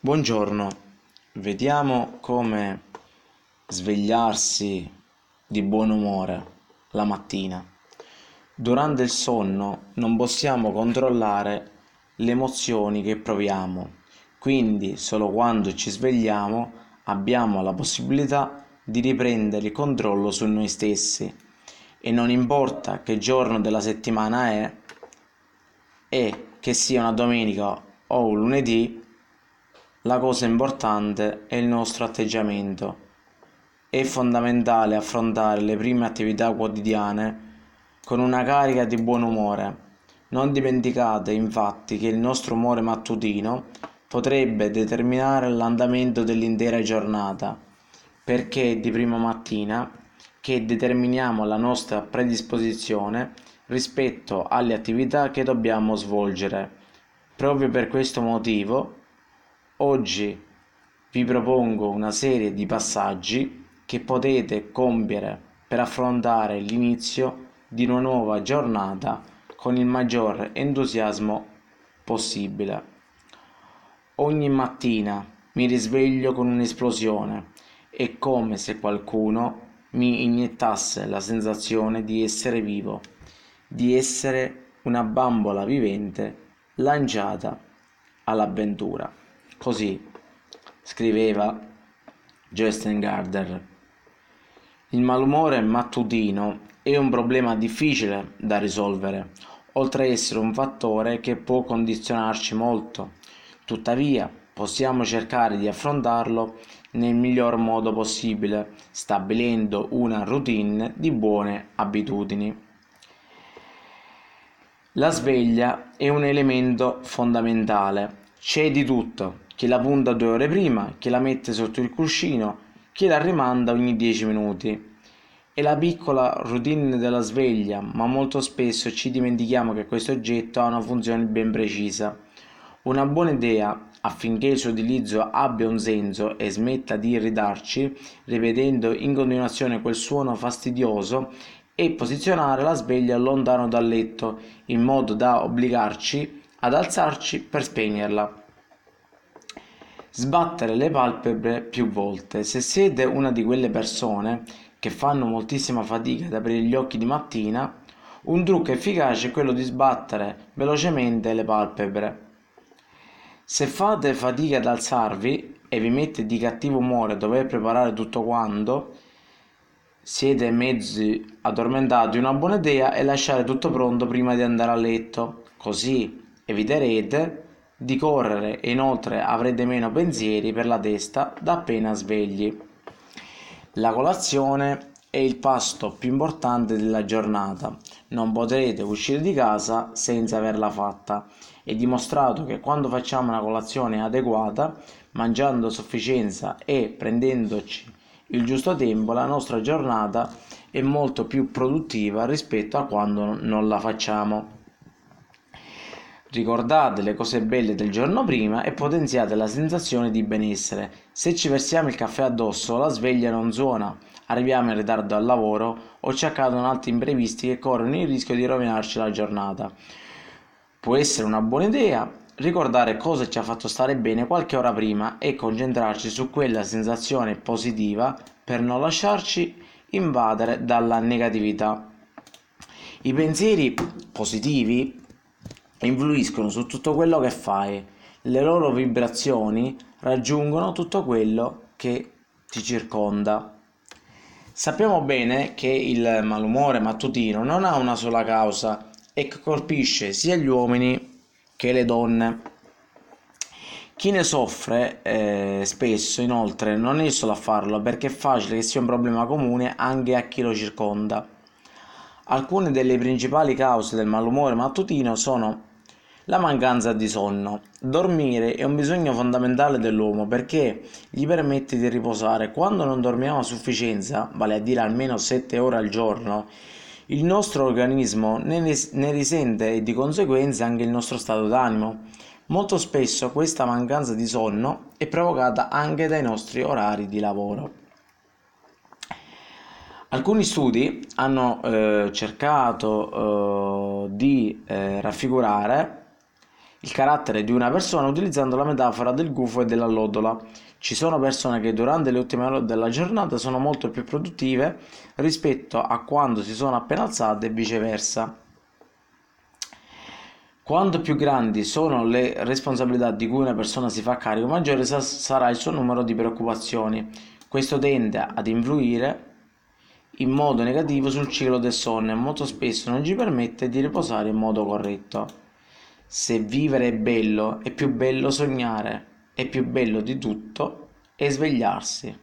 Buongiorno, vediamo come svegliarsi di buon umore la mattina. Durante il sonno non possiamo controllare le emozioni che proviamo, quindi solo quando ci svegliamo abbiamo la possibilità di riprendere il controllo su noi stessi. E non importa che giorno della settimana è e che sia una domenica o un lunedì la cosa importante è il nostro atteggiamento. È fondamentale affrontare le prime attività quotidiane con una carica di buon umore. Non dimenticate infatti che il nostro umore mattutino potrebbe determinare l'andamento dell'intera giornata, perché è di prima mattina che determiniamo la nostra predisposizione rispetto alle attività che dobbiamo svolgere. Proprio per questo motivo Oggi vi propongo una serie di passaggi che potete compiere per affrontare l'inizio di una nuova giornata con il maggior entusiasmo possibile. Ogni mattina mi risveglio con un'esplosione, è come se qualcuno mi iniettasse la sensazione di essere vivo, di essere una bambola vivente lanciata all'avventura. Così scriveva Justin Gardner. Il malumore mattutino è un problema difficile da risolvere, oltre a essere un fattore che può condizionarci molto. Tuttavia, possiamo cercare di affrontarlo nel miglior modo possibile, stabilendo una routine di buone abitudini. La sveglia è un elemento fondamentale, c'è di tutto, chi la punta due ore prima, chi la mette sotto il cuscino, chi la rimanda ogni dieci minuti. È la piccola routine della sveglia, ma molto spesso ci dimentichiamo che questo oggetto ha una funzione ben precisa. Una buona idea affinché il suo utilizzo abbia un senso e smetta di irritarci, ripetendo in continuazione quel suono fastidioso, è posizionare la sveglia lontano dal letto, in modo da obbligarci ad alzarci per spegnerla. Sbattere le palpebre più volte. Se siete una di quelle persone che fanno moltissima fatica ad aprire gli occhi di mattina, un trucco efficace è quello di sbattere velocemente le palpebre. Se fate fatica ad alzarvi e vi mette di cattivo umore dover preparare tutto quanto, siete mezzi addormentati, una buona idea è lasciare tutto pronto prima di andare a letto, così eviterete di correre e inoltre avrete meno pensieri per la testa da appena svegli. La colazione è il pasto più importante della giornata. Non potrete uscire di casa senza averla fatta. È dimostrato che quando facciamo una colazione adeguata, mangiando a sufficienza e prendendoci il giusto tempo, la nostra giornata è molto più produttiva rispetto a quando non la facciamo. Ricordate le cose belle del giorno prima e potenziate la sensazione di benessere. Se ci versiamo il caffè addosso, la sveglia non suona, arriviamo in ritardo al lavoro o ci accadono altri imprevisti che corrono il rischio di rovinarci la giornata. Può essere una buona idea ricordare cosa ci ha fatto stare bene qualche ora prima e concentrarci su quella sensazione positiva per non lasciarci invadere dalla negatività. I pensieri positivi influiscono su tutto quello che fai, le loro vibrazioni raggiungono tutto quello che ti circonda. Sappiamo bene che il malumore mattutino non ha una sola causa e che colpisce sia gli uomini che le donne. Chi ne soffre eh, spesso inoltre non è solo a farlo perché è facile che sia un problema comune anche a chi lo circonda. Alcune delle principali cause del malumore mattutino sono la mancanza di sonno. Dormire è un bisogno fondamentale dell'uomo perché gli permette di riposare. Quando non dormiamo a sufficienza, vale a dire almeno 7 ore al giorno, il nostro organismo ne, risente e di conseguenza anche il nostro stato d'animo. Molto spesso questa mancanza di sonno è provocata anche dai nostri orari di lavoro. Alcuni studi hanno eh, cercato eh, di eh, raffigurare il carattere di una persona utilizzando la metafora del gufo e della lodola. Ci sono persone che durante le ultime ore della giornata sono molto più produttive rispetto a quando si sono appena alzate e viceversa. Quanto più grandi sono le responsabilità di cui una persona si fa carico, maggiore sarà il suo numero di preoccupazioni. Questo tende ad influire in modo negativo sul ciclo del sonno e molto spesso non ci permette di riposare in modo corretto. Se vivere è bello, è più bello sognare, è più bello di tutto è svegliarsi.